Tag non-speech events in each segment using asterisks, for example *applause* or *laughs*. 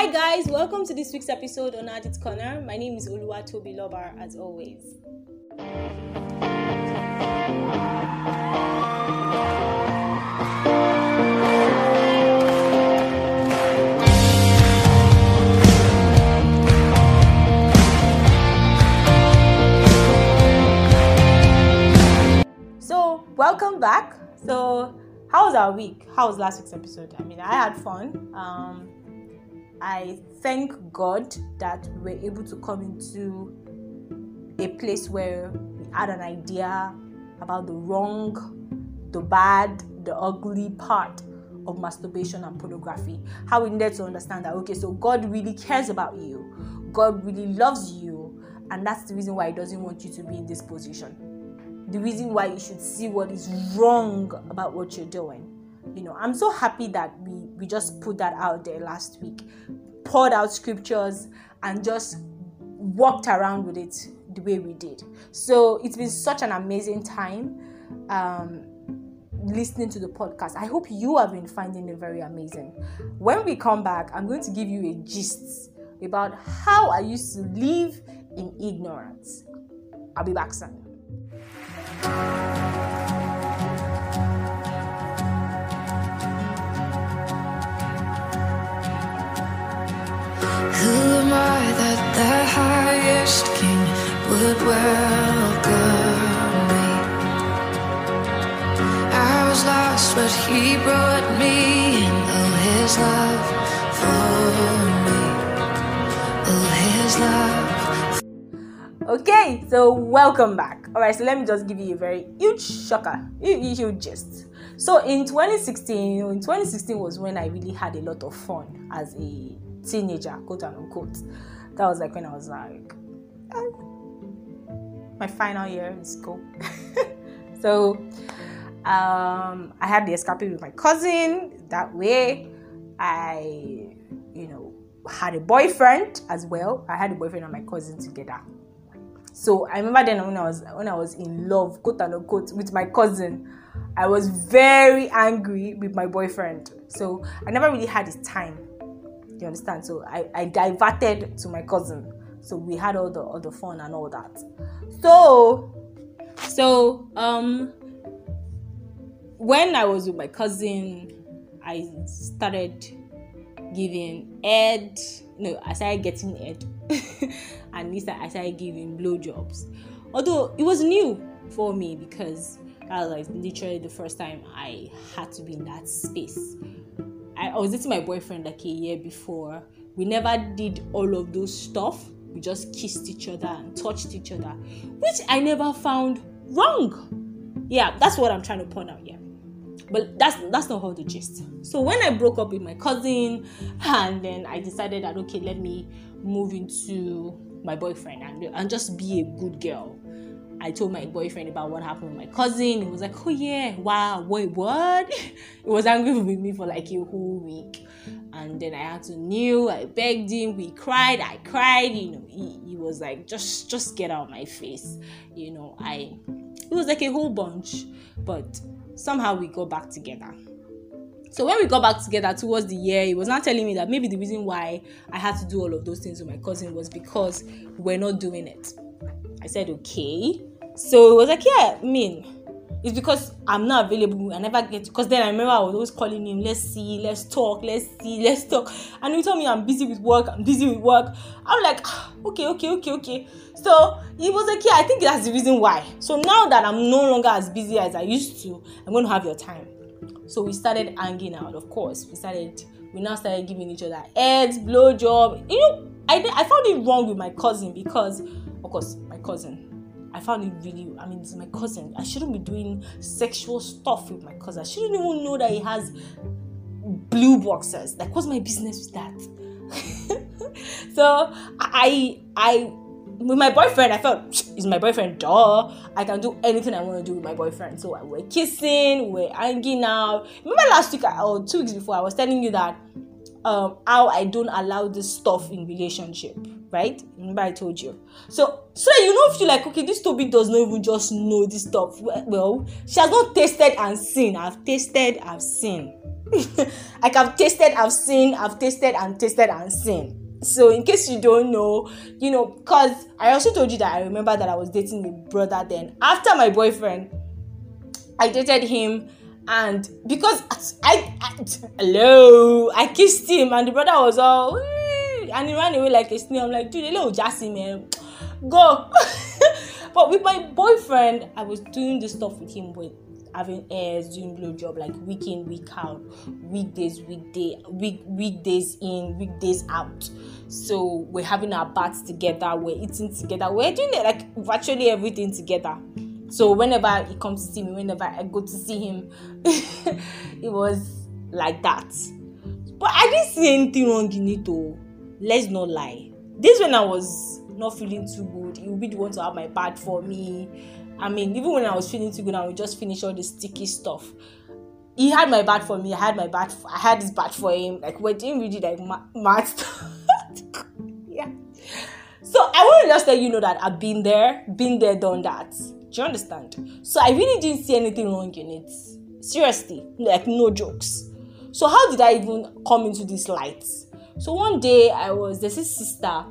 Hi guys, welcome to this week's episode on Adit Corner. My name is Oluwa Toby Lobar as always. So, welcome back. So, how was our week? How was last week's episode? I mean, I had fun. Um, I thank God that we were able to come into a place where we had an idea about the wrong, the bad, the ugly part of masturbation and pornography. How we needed to understand that okay, so God really cares about you, God really loves you, and that's the reason why He doesn't want you to be in this position the reason why you should see what is wrong about what you're doing. You know, I'm so happy that we we just put that out there last week, poured out scriptures, and just walked around with it the way we did. So it's been such an amazing time um, listening to the podcast. I hope you have been finding it very amazing. When we come back, I'm going to give you a gist about how I used to live in ignorance. I'll be back soon. Highest king would welcome me? I was lost, but he brought me in. Oh, his love for me. Oh, his love. Okay, so welcome back. All right, so let me just give you a very huge shocker, huge, huge gist. So in 2016, you know, in 2016 was when I really had a lot of fun as a teenager, quote unquote. That was like when I was like my final year in school. *laughs* so um, I had the escapade with my cousin. That way, I, you know, had a boyfriend as well. I had a boyfriend and my cousin together. So I remember then when I was when I was in love, quote unquote, with my cousin, I was very angry with my boyfriend. So I never really had his time. You understand? So I, I diverted to my cousin. So we had all the all the fun and all that. So so um when I was with my cousin, I started giving head. No, I started getting head, *laughs* and this I started giving blowjobs. Although it was new for me because that was like literally the first time I had to be in that space. I, I was dating my boyfriend like a year before. We never did all of those stuff. We just kissed each other and touched each other, which I never found wrong. Yeah, that's what I'm trying to point out here but that's that's not all the gist. So when i broke up with my cousin and then i decided that okay let me move into my boyfriend and, and just be a good girl. I told my boyfriend about what happened with my cousin. He was like oh yeah wow wait what? *laughs* He was angry with me for like a whole week and then i had to kneel i begged him we cried i cried you know he, he was like just just get out of my face you know i it was like a whole bunch but somehow we got back together. So when we got back together towards the year, he was not telling me that maybe the reason why I had to do all of those things with my cousin was because we're not doing it. I said okay. So it was like, yeah, I mean, it's because I'm not available. I never get because then I remember I was always calling him, let's see, let's talk, let's see, let's talk. And he told me I'm busy with work, I'm busy with work. I'm like, ah, okay, okay, okay, okay. So he was like, yeah, I think that's the reason why. So now that I'm no longer as busy as I used to, I'm going to have your time. So we started hanging out, of course. We started, we now started giving each other heads, blowjob. You know, I, I found it wrong with my cousin because, of course, my cousin. I found it really, I mean, it's my cousin. I shouldn't be doing sexual stuff with my cousin. I shouldn't even know that he has blue boxes. Like, what's my business with that? *laughs* so I, I, with my boyfriend, I felt he's my boyfriend. Duh, I can do anything I want to do with my boyfriend. So we're kissing, we're hanging out. Remember last week or two weeks before, I was telling you that um, how I don't allow this stuff in relationship, right? Remember I told you. So so you know, if you like okay, this Toby does not even just know this stuff. Well, she has not tasted and seen. I've tasted, I've seen. *laughs* like I've tasted, I've seen, I've tasted and tasted and seen. So in case you don't know, you know, because I also told you that I remember that I was dating my brother then. After my boyfriend, I dated him and because I, I hello, I kissed him and the brother was all and he ran away like a snail. I'm like, dude, a little jassy man, eh. go. *laughs* but with my boyfriend, I was doing this stuff with him with having airs, doing blow job like week in, week out, weekdays, weekday, week weekdays in, weekdays out. So we're having our baths together, we're eating together, we're doing it like virtually everything together. So whenever he comes to see me, whenever I go to see him, *laughs* it was like that. But I didn't see anything wrong in it though. Let's not lie. This when I was not feeling too good, he would be the one to have my bad for me I mean, even when I was feeling too good, I would just finish all the sticky stuff. He had my bad for me. I had my bad. I had his bad for him. Like we're doing really like mad *laughs* yeah. So I want to just let you know that I've been there, been there, done that. Do you understand? So I really didn't see anything wrong in it. Seriously, like no jokes. So how did I even come into this light? So one day I was there's this sister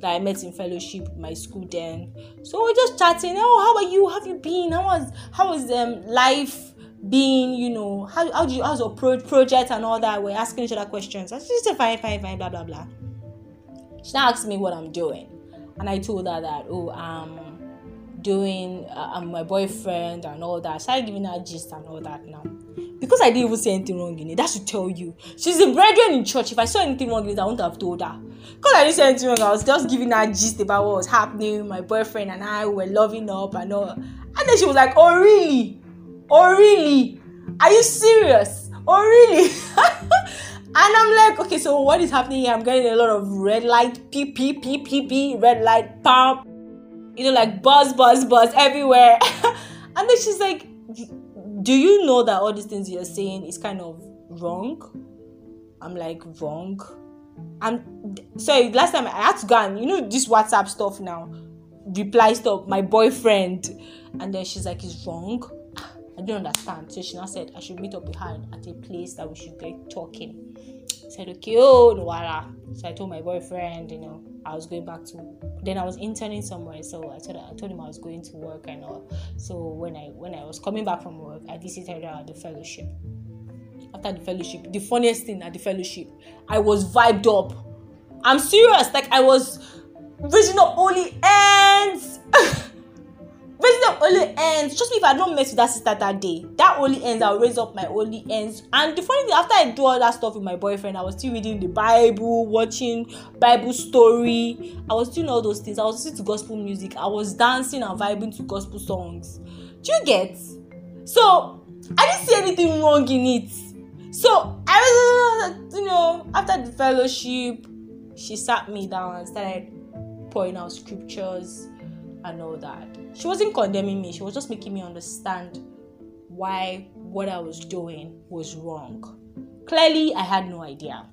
that I met in fellowship my school then. So we're just chatting. Oh, how are you? How have you been? How was how was um life being? You know, how how do you how's your pro- project and all that? We're asking each other questions. I just said fine, fine, fine, blah blah blah. She now asked me what I'm doing, and I told her that oh um doing uh, I'm my boyfriend and all that. I started giving her gist and all that now. Because I didn't even say anything wrong in it, that should tell you. She's a brethren in church. If I saw anything wrong in it, I wouldn't have told her. Because I didn't say anything wrong, I was just giving her gist about what was happening. My boyfriend and I were loving up and all. And then she was like, Oh, really? Oh, really? Are you serious? Oh, really? *laughs* and I'm like, okay, so what is happening here? I'm getting a lot of red light, pee, pee, pee, pee, pee, red light, pump, you know, like buzz, buzz, buzz everywhere. *laughs* and then she's like, do you know that all these things you're saying is kind of wrong? I'm like, wrong. I'm sorry, last time I had to go and you know this WhatsApp stuff now, reply stuff, my boyfriend, and then she's like, it's wrong. I don't understand. So she now said I should meet up with her at a place that we should get talking. I said, okay, oh no, So I told my boyfriend, you know, I was going back to then I was interning somewhere, so I told I told him I was going to work and all. So when I when I was coming back from work, I visited her at the fellowship. After the fellowship, the funniest thing at the fellowship, I was vibed up. I'm serious, like I was raising up only ends. *laughs* raising only ends. Trust me, if I don't mess with that sister that day, that only ends, I'll raise up my only ends. And the funny thing, after I do all that stuff with my boyfriend, I was still reading the Bible, watching Bible story. I was doing all those things. I was listening to gospel music. I was dancing and vibing to gospel songs. Do you get? So I didn't see anything wrong in it. So I was, you know, after the fellowship, she sat me down and started pouring out scriptures and all that. She wasn't condemning me, she was just making me understand why what I was doing was wrong. Clearly, I had no idea.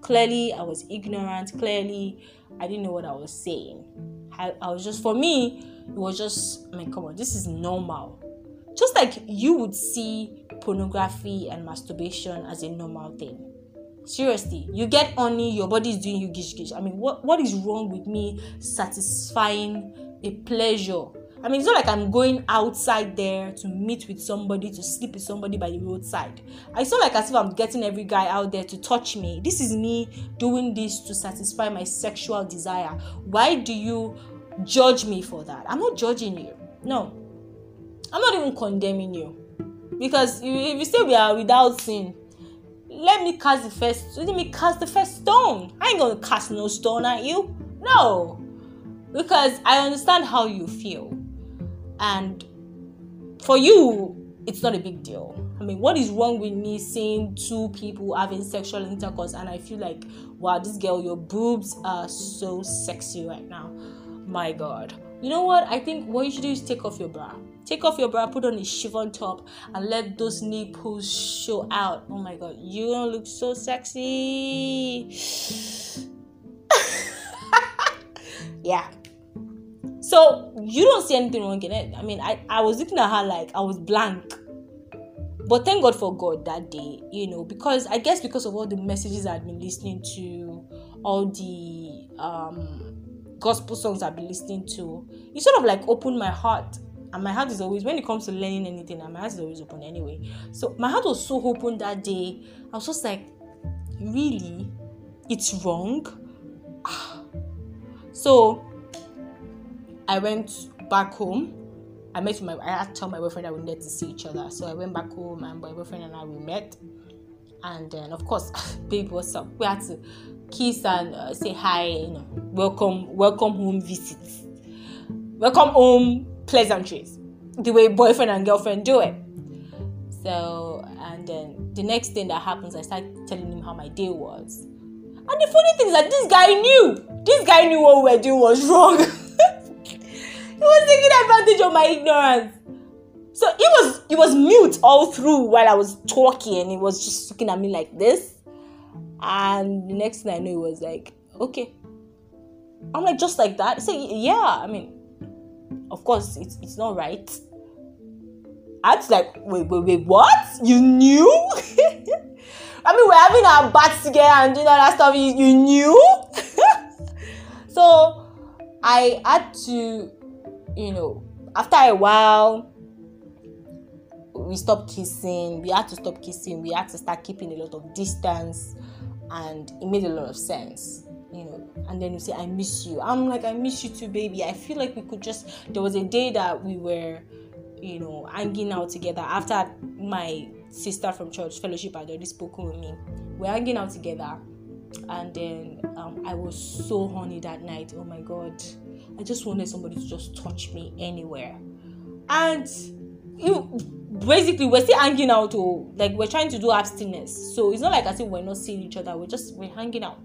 Clearly, I was ignorant. Clearly, I didn't know what I was saying. I, I was just, for me, it was just, I mean, come on, this is normal. Just like you would see pornography and masturbation as a normal thing seriously you get honey your body is doing you gish gish i mean what what is wrong with me satisfying a pleasure. I mean, it's not like I'm going outside there to meet with somebody, to sleep with somebody by the roadside. It's not like as if I'm getting every guy out there to touch me. This is me doing this to satisfy my sexual desire. Why do you judge me for that? I'm not judging you. No. I'm not even condemning you. Because if you say we are without sin, let me cast the first let me cast the first stone. I ain't gonna cast no stone at you. No because I understand how you feel. And for you, it's not a big deal. I mean, what is wrong with me seeing two people having sexual intercourse and I feel like, wow, this girl, your boobs are so sexy right now. My God. You know what? I think what you should do is take off your bra. Take off your bra, put on a chiffon top, and let those nipples show out. Oh my God, you gonna look so sexy. *laughs* yeah. So you don't see anything wrong in it. I mean, I, I was looking at her like I was blank. but thank God for God that day, you know, because I guess because of all the messages I've been listening to, all the um, gospel songs I've been listening to, it sort of like opened my heart. And my heart is always, when it comes to learning anything, my heart is always open anyway. So my heart was so open that day. I was just like, really? It's wrong? so I went back home I met my I had to tell my boyfriend that we needed to see each other. So I went back home and my boyfriend and I we met. And then of course, *laughs* babe, what's up? We had to kiss and uh, say hi, you know, welcome, welcome home visits, welcome home pleasantries, the way boyfriend and girlfriend do it. So and then the next thing that happens, I start telling him how my day was. And the funny thing is that this guy knew. This guy knew what we were doing was wrong. *laughs* he was taking advantage of my ignorance. So he was he was mute all through while I was talking, and he was just looking at me like this. And the next thing I knew, he was like, "Okay." I'm like, just like that. So, yeah. I mean, of course, it's it's not right. I was like, wait, wait, wait, what? You knew? *laughs* I mean, we're having our bats together and doing all that stuff. You, you knew? *laughs* so I had to you know, after a while, we stopped kissing. We had to stop kissing. We had to start keeping a lot of distance, and it made a lot of sense, you know. And then you say, "I miss you." I'm like, "I miss you too, baby." I feel like we could just. There was a day that we were, you know, hanging out together after my sister from church fellowship had already spoken with me. We're hanging out together, and then um, I was so horny that night. Oh my god I just wanted somebody to just touch me anywhere. And you basically we're still hanging out or like we're trying to do abstinence. So it's not like I said we're not seeing each other, we're just we're hanging out.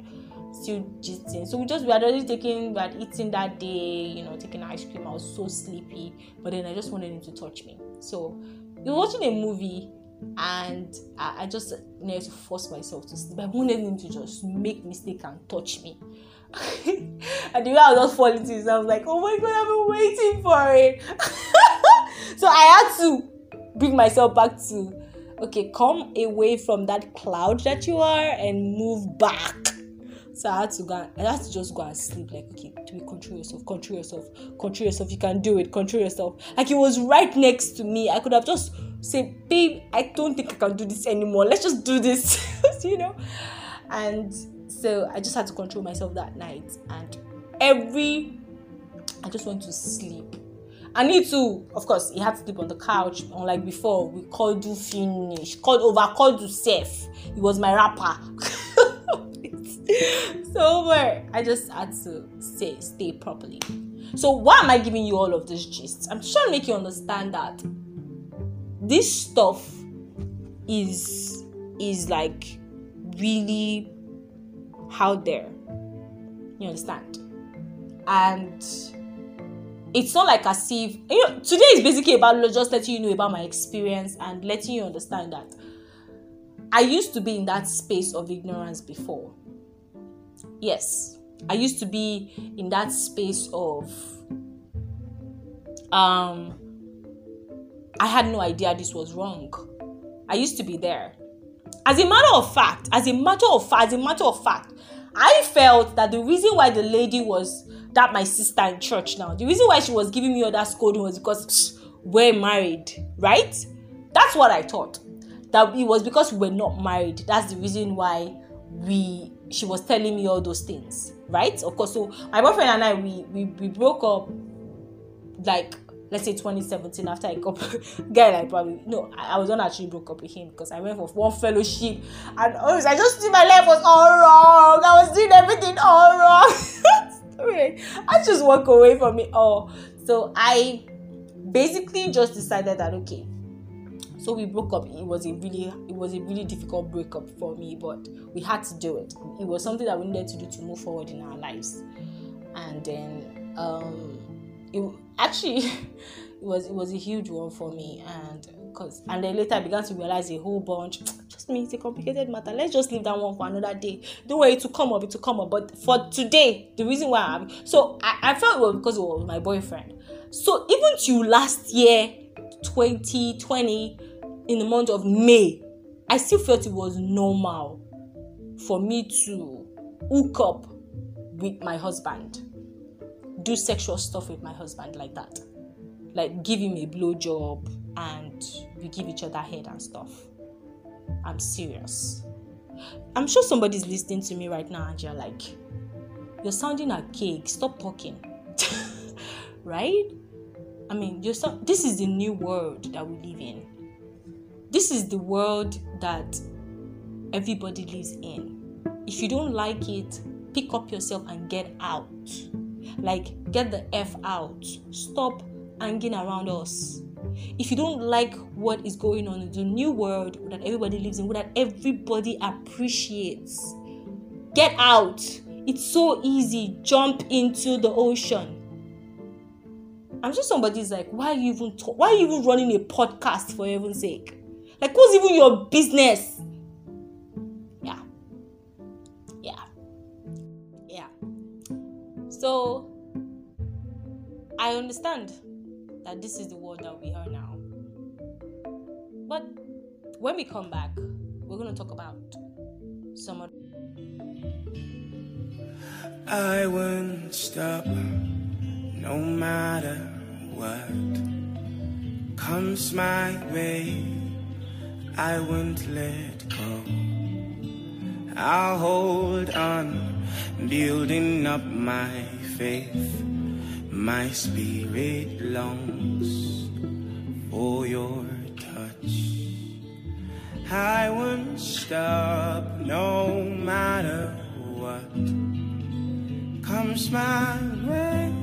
Still gisting. So we just we had already taken we had eaten that day, you know, taking ice cream. I was so sleepy. But then I just wanted him to touch me. So we were watching a movie and I, I just needed to force myself to sleep. I wanted him to just make mistake and touch me. *laughs* and the way I was just falling to I was like, oh my god, I've been waiting for it. *laughs* so I had to bring myself back to okay, come away from that cloud that you are and move back. So I had to go. I had to just go and sleep. Like, okay, do we control yourself? Control yourself. Control yourself. You can do it. Control yourself. Like it was right next to me. I could have just said, babe, I don't think I can do this anymore. Let's just do this. *laughs* you know. And so I just had to control myself that night. And every, I just want to sleep. I need to, of course, he had to sleep on the couch. Unlike before, we called do finish, called over, called to safe. He was my rapper. *laughs* so but I just had to stay stay properly. So why am I giving you all of this gist? I'm trying to make you understand that this stuff is is like really out there. You understand? And it's not like as if you know, today is basically about just letting you know about my experience and letting you understand that I used to be in that space of ignorance before. Yes, I used to be in that space of um I had no idea this was wrong. I used to be there. As a matter of fact, as a matter of fact, as a matter of fact, I felt that the reason why the lady was that my sister in church now, the reason why she was giving me all that scolding was because we're married, right? That's what I thought. That it was because we were not married. That's the reason why we she was telling me all those things, right? Of course. So my boyfriend and I we we, we broke up like let's say 2017 after I got *laughs* guy like probably no I, I was not actually broke up with him because I went for one fellowship. And always I just see my life was all wrong. I was doing everything all wrong. *laughs* I just walk away from it all. So I basically just decided that okay. So we broke up. It was a really it was a really difficult breakup for me but we had to do it. It was something that we needed to do to move forward in our lives. And then um it actually *laughs* it was it was a huge one for me. And because and then later I began to realize a whole bunch just me it's a complicated matter. Let's just leave that one for another day. Don't worry to come up it to come up. But for today the reason why I'm so I, I felt was because it was my boyfriend. So even to last year 2020 in the month of May, I still felt it was normal for me to hook up with my husband, do sexual stuff with my husband like that, like give him a blow job and we give each other head and stuff. I'm serious. I'm sure somebody's listening to me right now and you're like, you're sounding a archaic. Stop talking. *laughs* right? I mean, you're so, this is the new world that we live in. This is the world that everybody lives in. If you don't like it, pick up yourself and get out. Like, get the F out. Stop hanging around us. If you don't like what is going on in the new world that everybody lives in, that everybody appreciates, get out. It's so easy. Jump into the ocean. I'm sure somebody's like, why are you even talk- why are you even running a podcast for heaven's sake? Like, what's even your business? Understand that this is the world that we are now. But when we come back, we're going to talk about some of. I won't stop no matter what comes my way. I won't let go. I'll hold on, building up my faith. My spirit longs for your touch. I won't stop no matter what comes my way.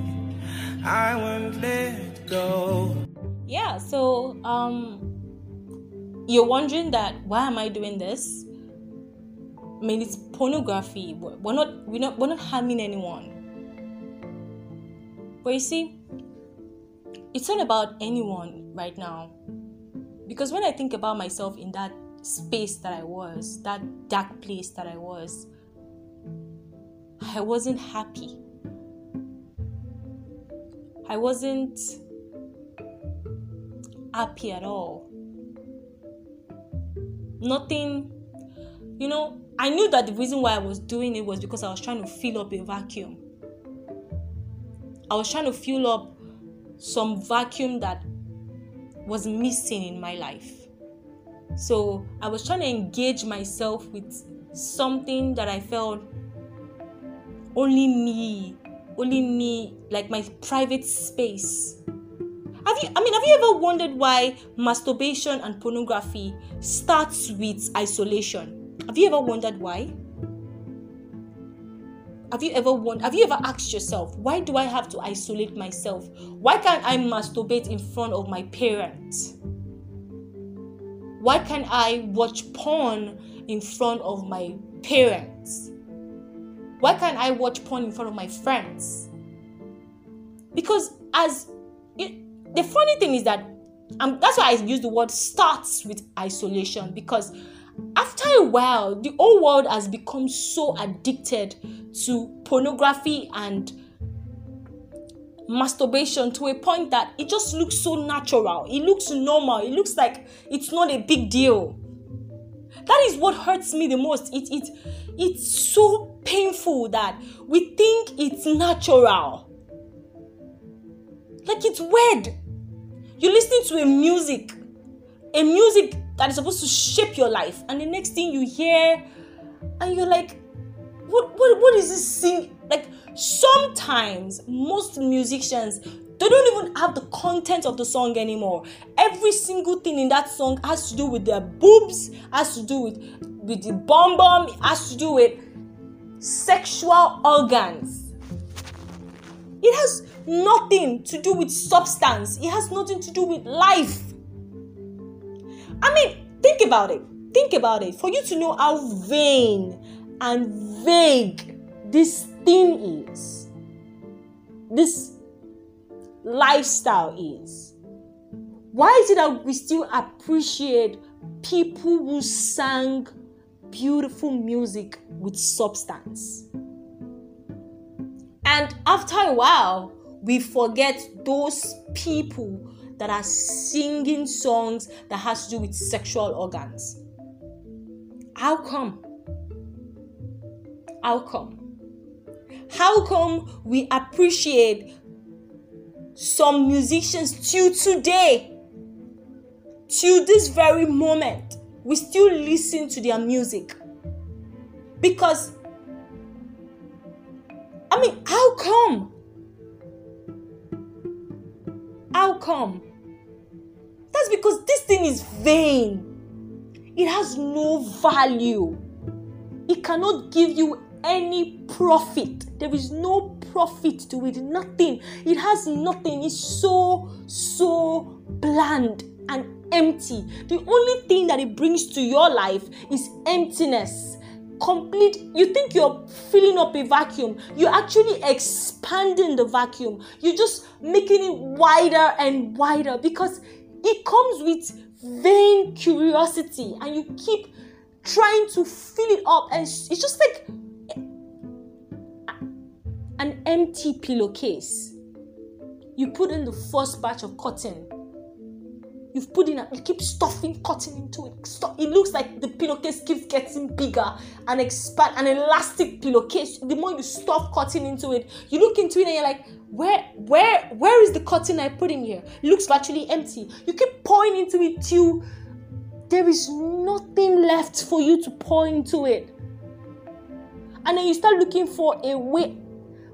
I won't let go. Yeah, so um you're wondering that why am I doing this? I mean it's pornography. We're not we're not we're not harming anyone. But you see, it's not about anyone right now. Because when I think about myself in that space that I was, that dark place that I was, I wasn't happy. I wasn't happy at all. Nothing, you know, I knew that the reason why I was doing it was because I was trying to fill up a vacuum. I was trying to fill up some vacuum that was missing in my life. So I was trying to engage myself with something that I felt only me, only me, like my private space. Have you, I mean, have you ever wondered why masturbation and pornography starts with isolation? Have you ever wondered why? Have you ever wondered, have you ever asked yourself, why do I have to isolate myself? Why can't I masturbate in front of my parents? Why can't I watch porn in front of my parents? Why can't I watch porn in front of my friends? Because as it, the funny thing is that um, that's why I use the word starts with isolation because after a while, the whole world has become so addicted to pornography and masturbation to a point that it just looks so natural. It looks normal. It looks like it's not a big deal. That is what hurts me the most. It, it, it's so painful that we think it's natural. Like it's weird. You're listening to a music, a music that is supposed to shape your life, and the next thing you hear, and you're like, what, what, what is this sing? Like sometimes most musicians they don't even have the content of the song anymore. Every single thing in that song has to do with their boobs, has to do with with the bum bum has to do with sexual organs. It has nothing to do with substance. It has nothing to do with life. I mean, think about it. Think about it. For you to know how vain and vague this thing is, this lifestyle is. Why is it that we still appreciate people who sang beautiful music with substance? And after a while, we forget those people that are singing songs that has to do with sexual organs. How come? How come? How come we appreciate some musicians till today, till this very moment, we still listen to their music? Because, I mean, how come? How come? That's because this thing is vain. It has no value. It cannot give you any profit. There is no profit to it. Nothing. It has nothing. It's so, so bland and empty. The only thing that it brings to your life is emptiness. Complete, you think you're filling up a vacuum, you're actually expanding the vacuum. You're just making it wider and wider because it comes with vain curiosity and you keep trying to fill it up, and it's just like an empty pillowcase. You put in the first batch of cotton. You've put in, you keep stuffing cotton into it. It looks like the pillowcase keeps getting bigger and expand. An elastic pillowcase. The more you stuff cotton into it, you look into it and you're like, where, where, where is the cotton I put in here? It looks virtually empty. You keep pouring into it till there is nothing left for you to pour into it. And then you start looking for a way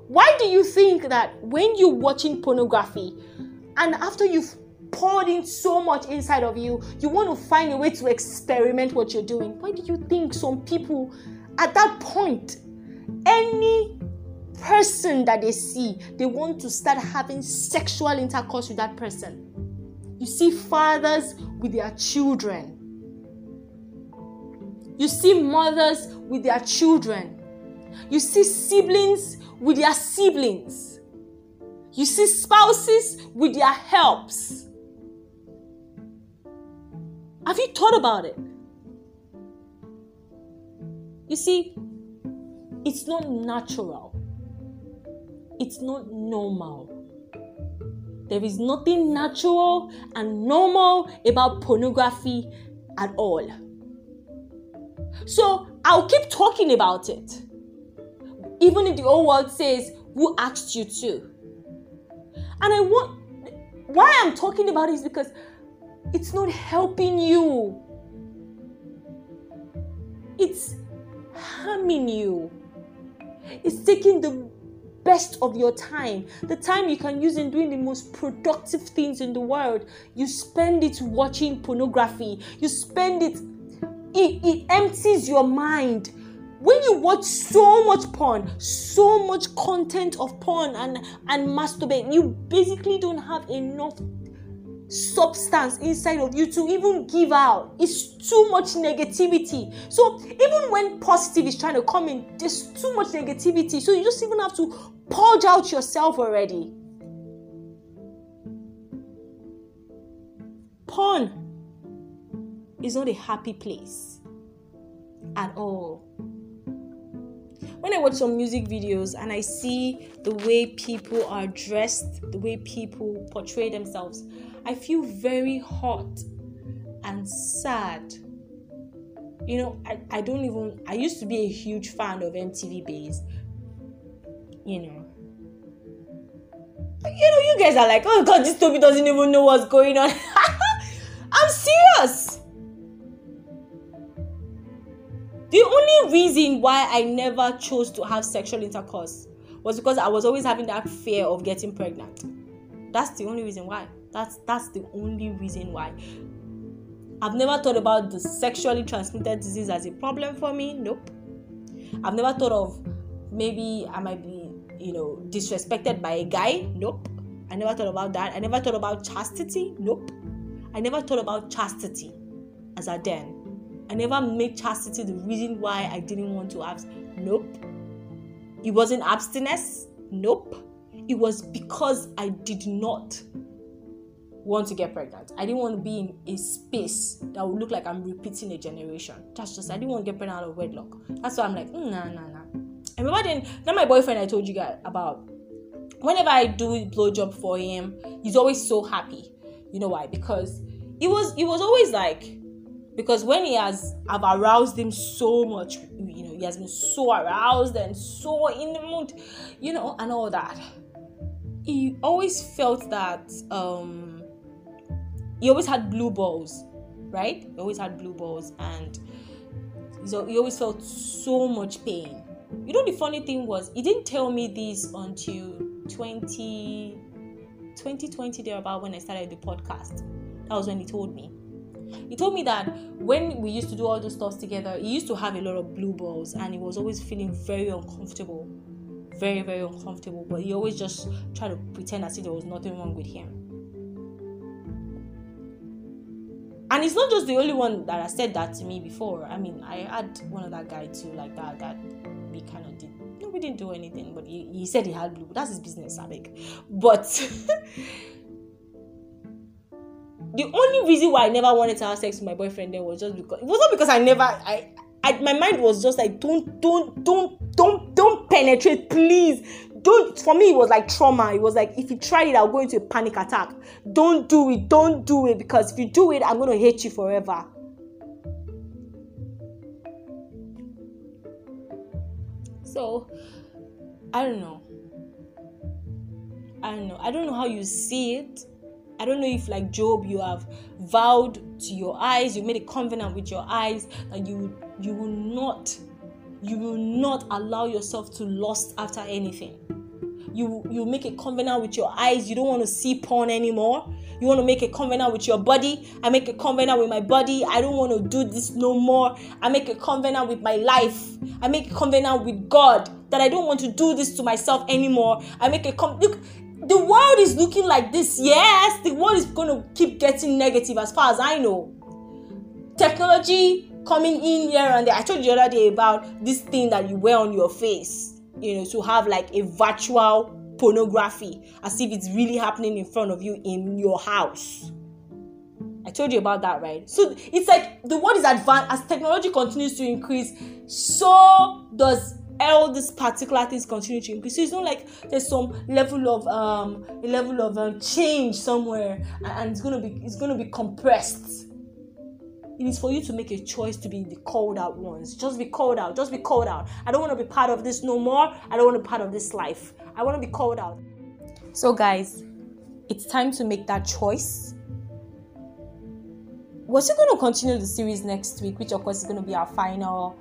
why do you think that when you're watching pornography and after you've poured in so much inside of you, you want to find a way to experiment what you're doing? Why do you think some people at that point, any person that they see, they want to start having sexual intercourse with that person? You see fathers with their children. You see mothers with their children. You see siblings with their siblings. You see spouses with their helps. Have you thought about it? You see, it's not natural. It's not normal. There is nothing natural and normal about pornography at all. So I'll keep talking about it even if the old world says, Who asked you to? And I want, why I'm talking about it is because it's not helping you, it's harming you, it's taking the best of your time, the time you can use in doing the most productive things in the world. You spend it watching pornography, you spend it, it, it empties your mind. When you watch so much porn, so much content of porn and and masturbate, you basically don't have enough substance inside of you to even give out. It's too much negativity. So even when positive is trying to come in, there's too much negativity. So you just even have to purge out yourself already. Porn is not a happy place at all when I watch some music videos and I see the way people are dressed, the way people portray themselves, I feel very hot and sad. You know, I, I don't even, I used to be a huge fan of MTV Base. You know, you know, you guys are like, oh god, this Toby doesn't even know what's going on. *laughs* I'm serious. The only reason why I never chose to have sexual intercourse was because I was always having that fear of getting pregnant. That's the only reason why. That's that's the only reason why. I've never thought about the sexually transmitted disease as a problem for me. Nope. I've never thought of maybe I might be, you know, disrespected by a guy. Nope. I never thought about that. I never thought about chastity. Nope. I never thought about chastity as a den. I never made chastity the reason why I didn't want to have. Nope. It wasn't abstinence. Nope. It was because I did not want to get pregnant. I didn't want to be in a space that would look like I'm repeating a generation. That's just I didn't want to get pregnant out of wedlock. That's why I'm like, mm, nah, nah, nah. I remember then, then my boyfriend I told you guys about. Whenever I do blowjob for him, he's always so happy. You know why? Because it was it was always like because when he has I've aroused him so much, you know, he has been so aroused and so in the mood, you know, and all that. He always felt that um he always had blue balls, right? He always had blue balls and so he always felt so much pain. You know the funny thing was he didn't tell me this until 20 2020 there about when I started the podcast. That was when he told me. He told me that when we used to do all those stuff together, he used to have a lot of blue balls and he was always feeling very uncomfortable. Very, very uncomfortable. But he always just tried to pretend as if there was nothing wrong with him. And it's not just the only one that has said that to me before. I mean, I had one other guy too, like that, that we kind of did. No, we didn't do anything, but he, he said he had blue. That's his business, I beg. But *laughs* the only reason why I never wanted to have sex with my boyfriend then was just because it was not because I never I, I my mind was just like don't don't don't don't don't penetrate please. Don't for me it was like trauma. It was like if you try it i'll go into a panic attack. Don't do it don't do it because if you do it i'm going to hate you forever. So i don't know. I don't know. I don't know how you see it I don't know if, like Job, you have vowed to your eyes, you made a covenant with your eyes that you you will not you will not allow yourself to lust after anything. You you make a covenant with your eyes. You don't want to see porn anymore. You want to make a covenant with your body. I make a covenant with my body. I don't want to do this no more. I make a covenant with my life. I make a covenant with God that I don't want to do this to myself anymore. I make a com- look the world is looking like this. Yes, the world is going to keep getting negative as far as I know. Technology coming in here and there. I told you the other day about this thing that you wear on your face, you know, to have like a virtual pornography as if it's really happening in front of you in your house. I told you about that, right? So it's like the world is advanced as technology continues to increase, so does all these particular things continue to increase. So it's not like there's some level of um level of um, change somewhere and it's gonna be it's gonna be compressed. It is for you to make a choice to be the called out ones. Just be called out. Just be called out. I don't want to be part of this no more. I don't want to be part of this life. I want to be called out. So, guys, it's time to make that choice. We're still going to continue the series next week, which of course is going to be our final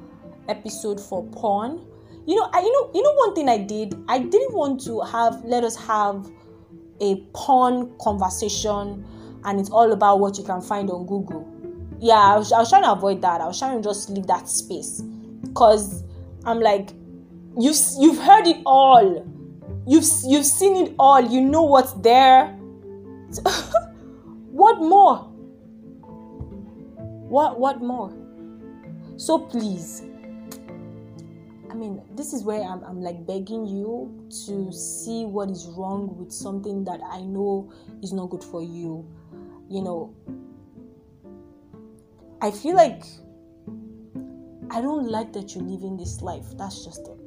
episode for porn you know, I you know you know one thing I did. I didn't want to have let us have a porn conversation, and it's all about what you can find on Google. Yeah, I was, I was trying to avoid that. I was trying to just leave that space because I'm like, you've you've heard it all, you've you've seen it all. You know what's there. *laughs* what more? What what more? So please I mean, this is where I'm, I'm like begging you to see what is wrong with something that I know is not good for you. You know, I feel like I don't like that you're living this life. That's just it.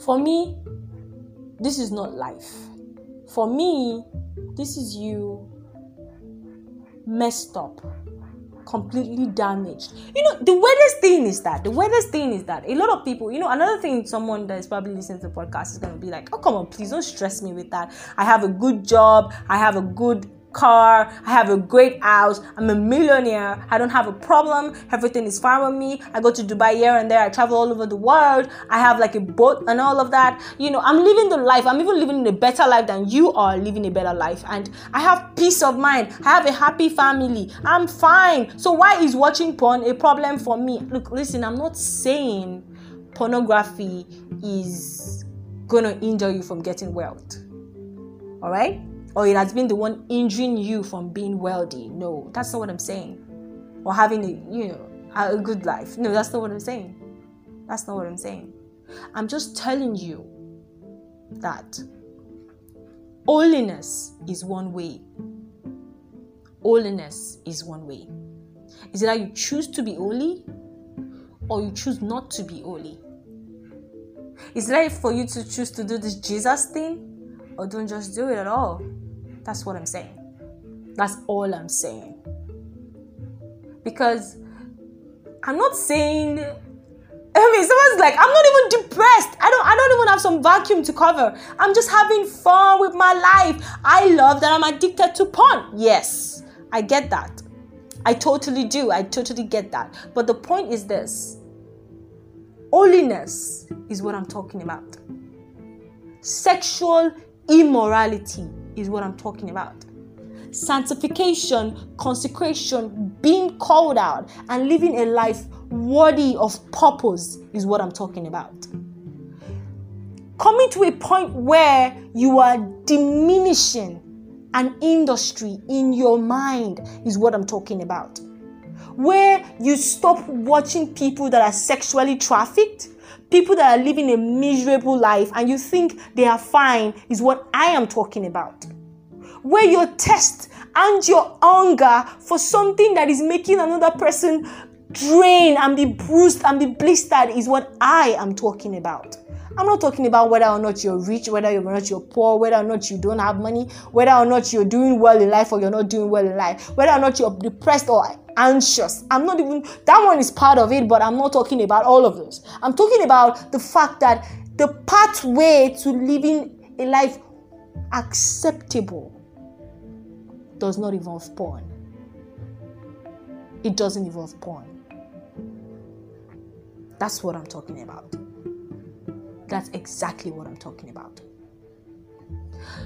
For me, this is not life. For me, this is you messed up completely damaged. You know, the weirdest thing is that the weirdest thing is that a lot of people, you know, another thing someone that is probably listening to the podcast is gonna be like, oh come on, please don't stress me with that. I have a good job, I have a good car, I have a great house, I'm a millionaire, I don't have a problem, everything is fine with me. I go to Dubai here and there, I travel all over the world, I have like a boat and all of that. You know, I'm living the life, I'm even living a better life than you are living a better life, and I have peace of mind, I have a happy family, I'm fine. So, why is watching porn a problem for me? Look, listen, I'm not saying pornography is gonna injure you from getting wealth. All right? Or it has been the one injuring you from being wealthy. No, that's not what I'm saying. Or having a you know a good life. No, that's not what I'm saying. That's not what I'm saying. I'm just telling you that holiness is one way. Holiness is one way. Is it that you choose to be holy or you choose not to be holy? Is it for you to choose to do this Jesus thing or don't just do it at all? That's what I'm saying. That's all I'm saying. Because I'm not saying I mean, someone's like, I'm not even depressed. I don't I don't even have some vacuum to cover. I'm just having fun with my life. I love that I'm addicted to porn. Yes, I get that. I totally do. I totally get that. But the point is this holiness is what I'm talking about. Sexual immorality is what I'm talking about. Sanctification, consecration, being called out, and living a life worthy of purpose is what I'm talking about. Coming to a point where you are diminishing an industry in your mind is what I'm talking about. Where you stop watching people that are sexually trafficked, people that are living a miserable life, and you think they are fine is what I am talking about. Where your test and your hunger for something that is making another person drain and be bruised and be blistered is what I am talking about. I'm not talking about whether or not you're rich, whether or not you're poor, whether or not you don't have money, whether or not you're doing well in life or you're not doing well in life, whether or not you're depressed or anxious. I'm not even, that one is part of it, but I'm not talking about all of those. I'm talking about the fact that the pathway to living a life acceptable does not involve porn. It doesn't involve porn. That's what I'm talking about. That's exactly what I'm talking about.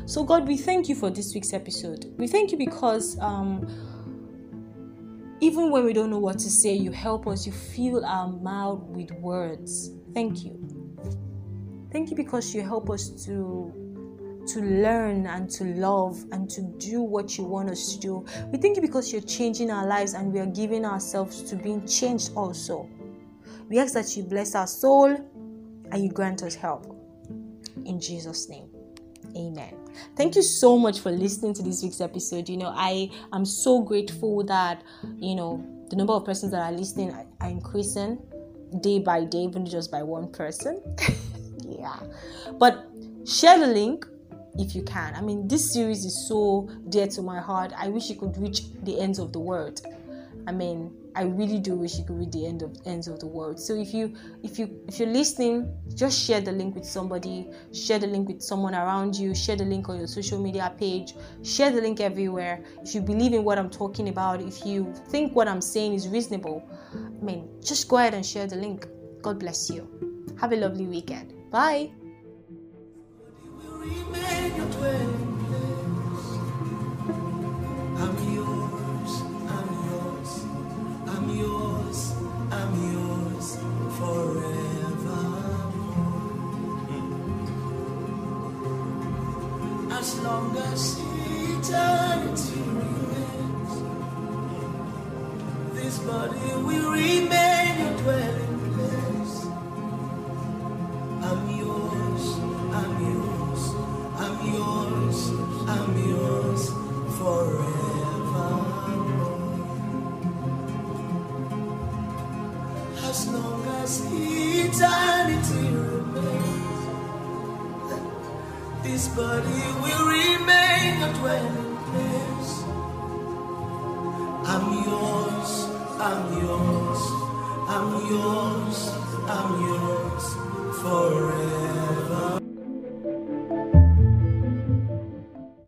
So, God, we thank you for this week's episode. We thank you because um, even when we don't know what to say, you help us, you fill our mouth with words. Thank you. Thank you because you help us to to learn and to love and to do what you want us to do. We thank you because you're changing our lives and we are giving ourselves to being changed also. We ask that you bless our soul and you grant us help. In Jesus' name. Amen. Thank you so much for listening to this week's episode. You know, I am so grateful that, you know, the number of persons that are listening are increasing day by day, even just by one person. *laughs* yeah. But share the link if you can. I mean, this series is so dear to my heart. I wish it could reach the ends of the world. I mean, I really do wish you could read the end of ends of the world. So if you if you if you're listening, just share the link with somebody, share the link with someone around you, share the link on your social media page, share the link everywhere. If you believe in what I'm talking about, if you think what I'm saying is reasonable, I mean, just go ahead and share the link. God bless you. Have a lovely weekend. Bye. Eternity remains. This body will remain your dwelling place. I'm yours, I'm yours, I'm yours, I'm yours. As long as eternity remains. This body will remain a dwelling yours, I'm yours.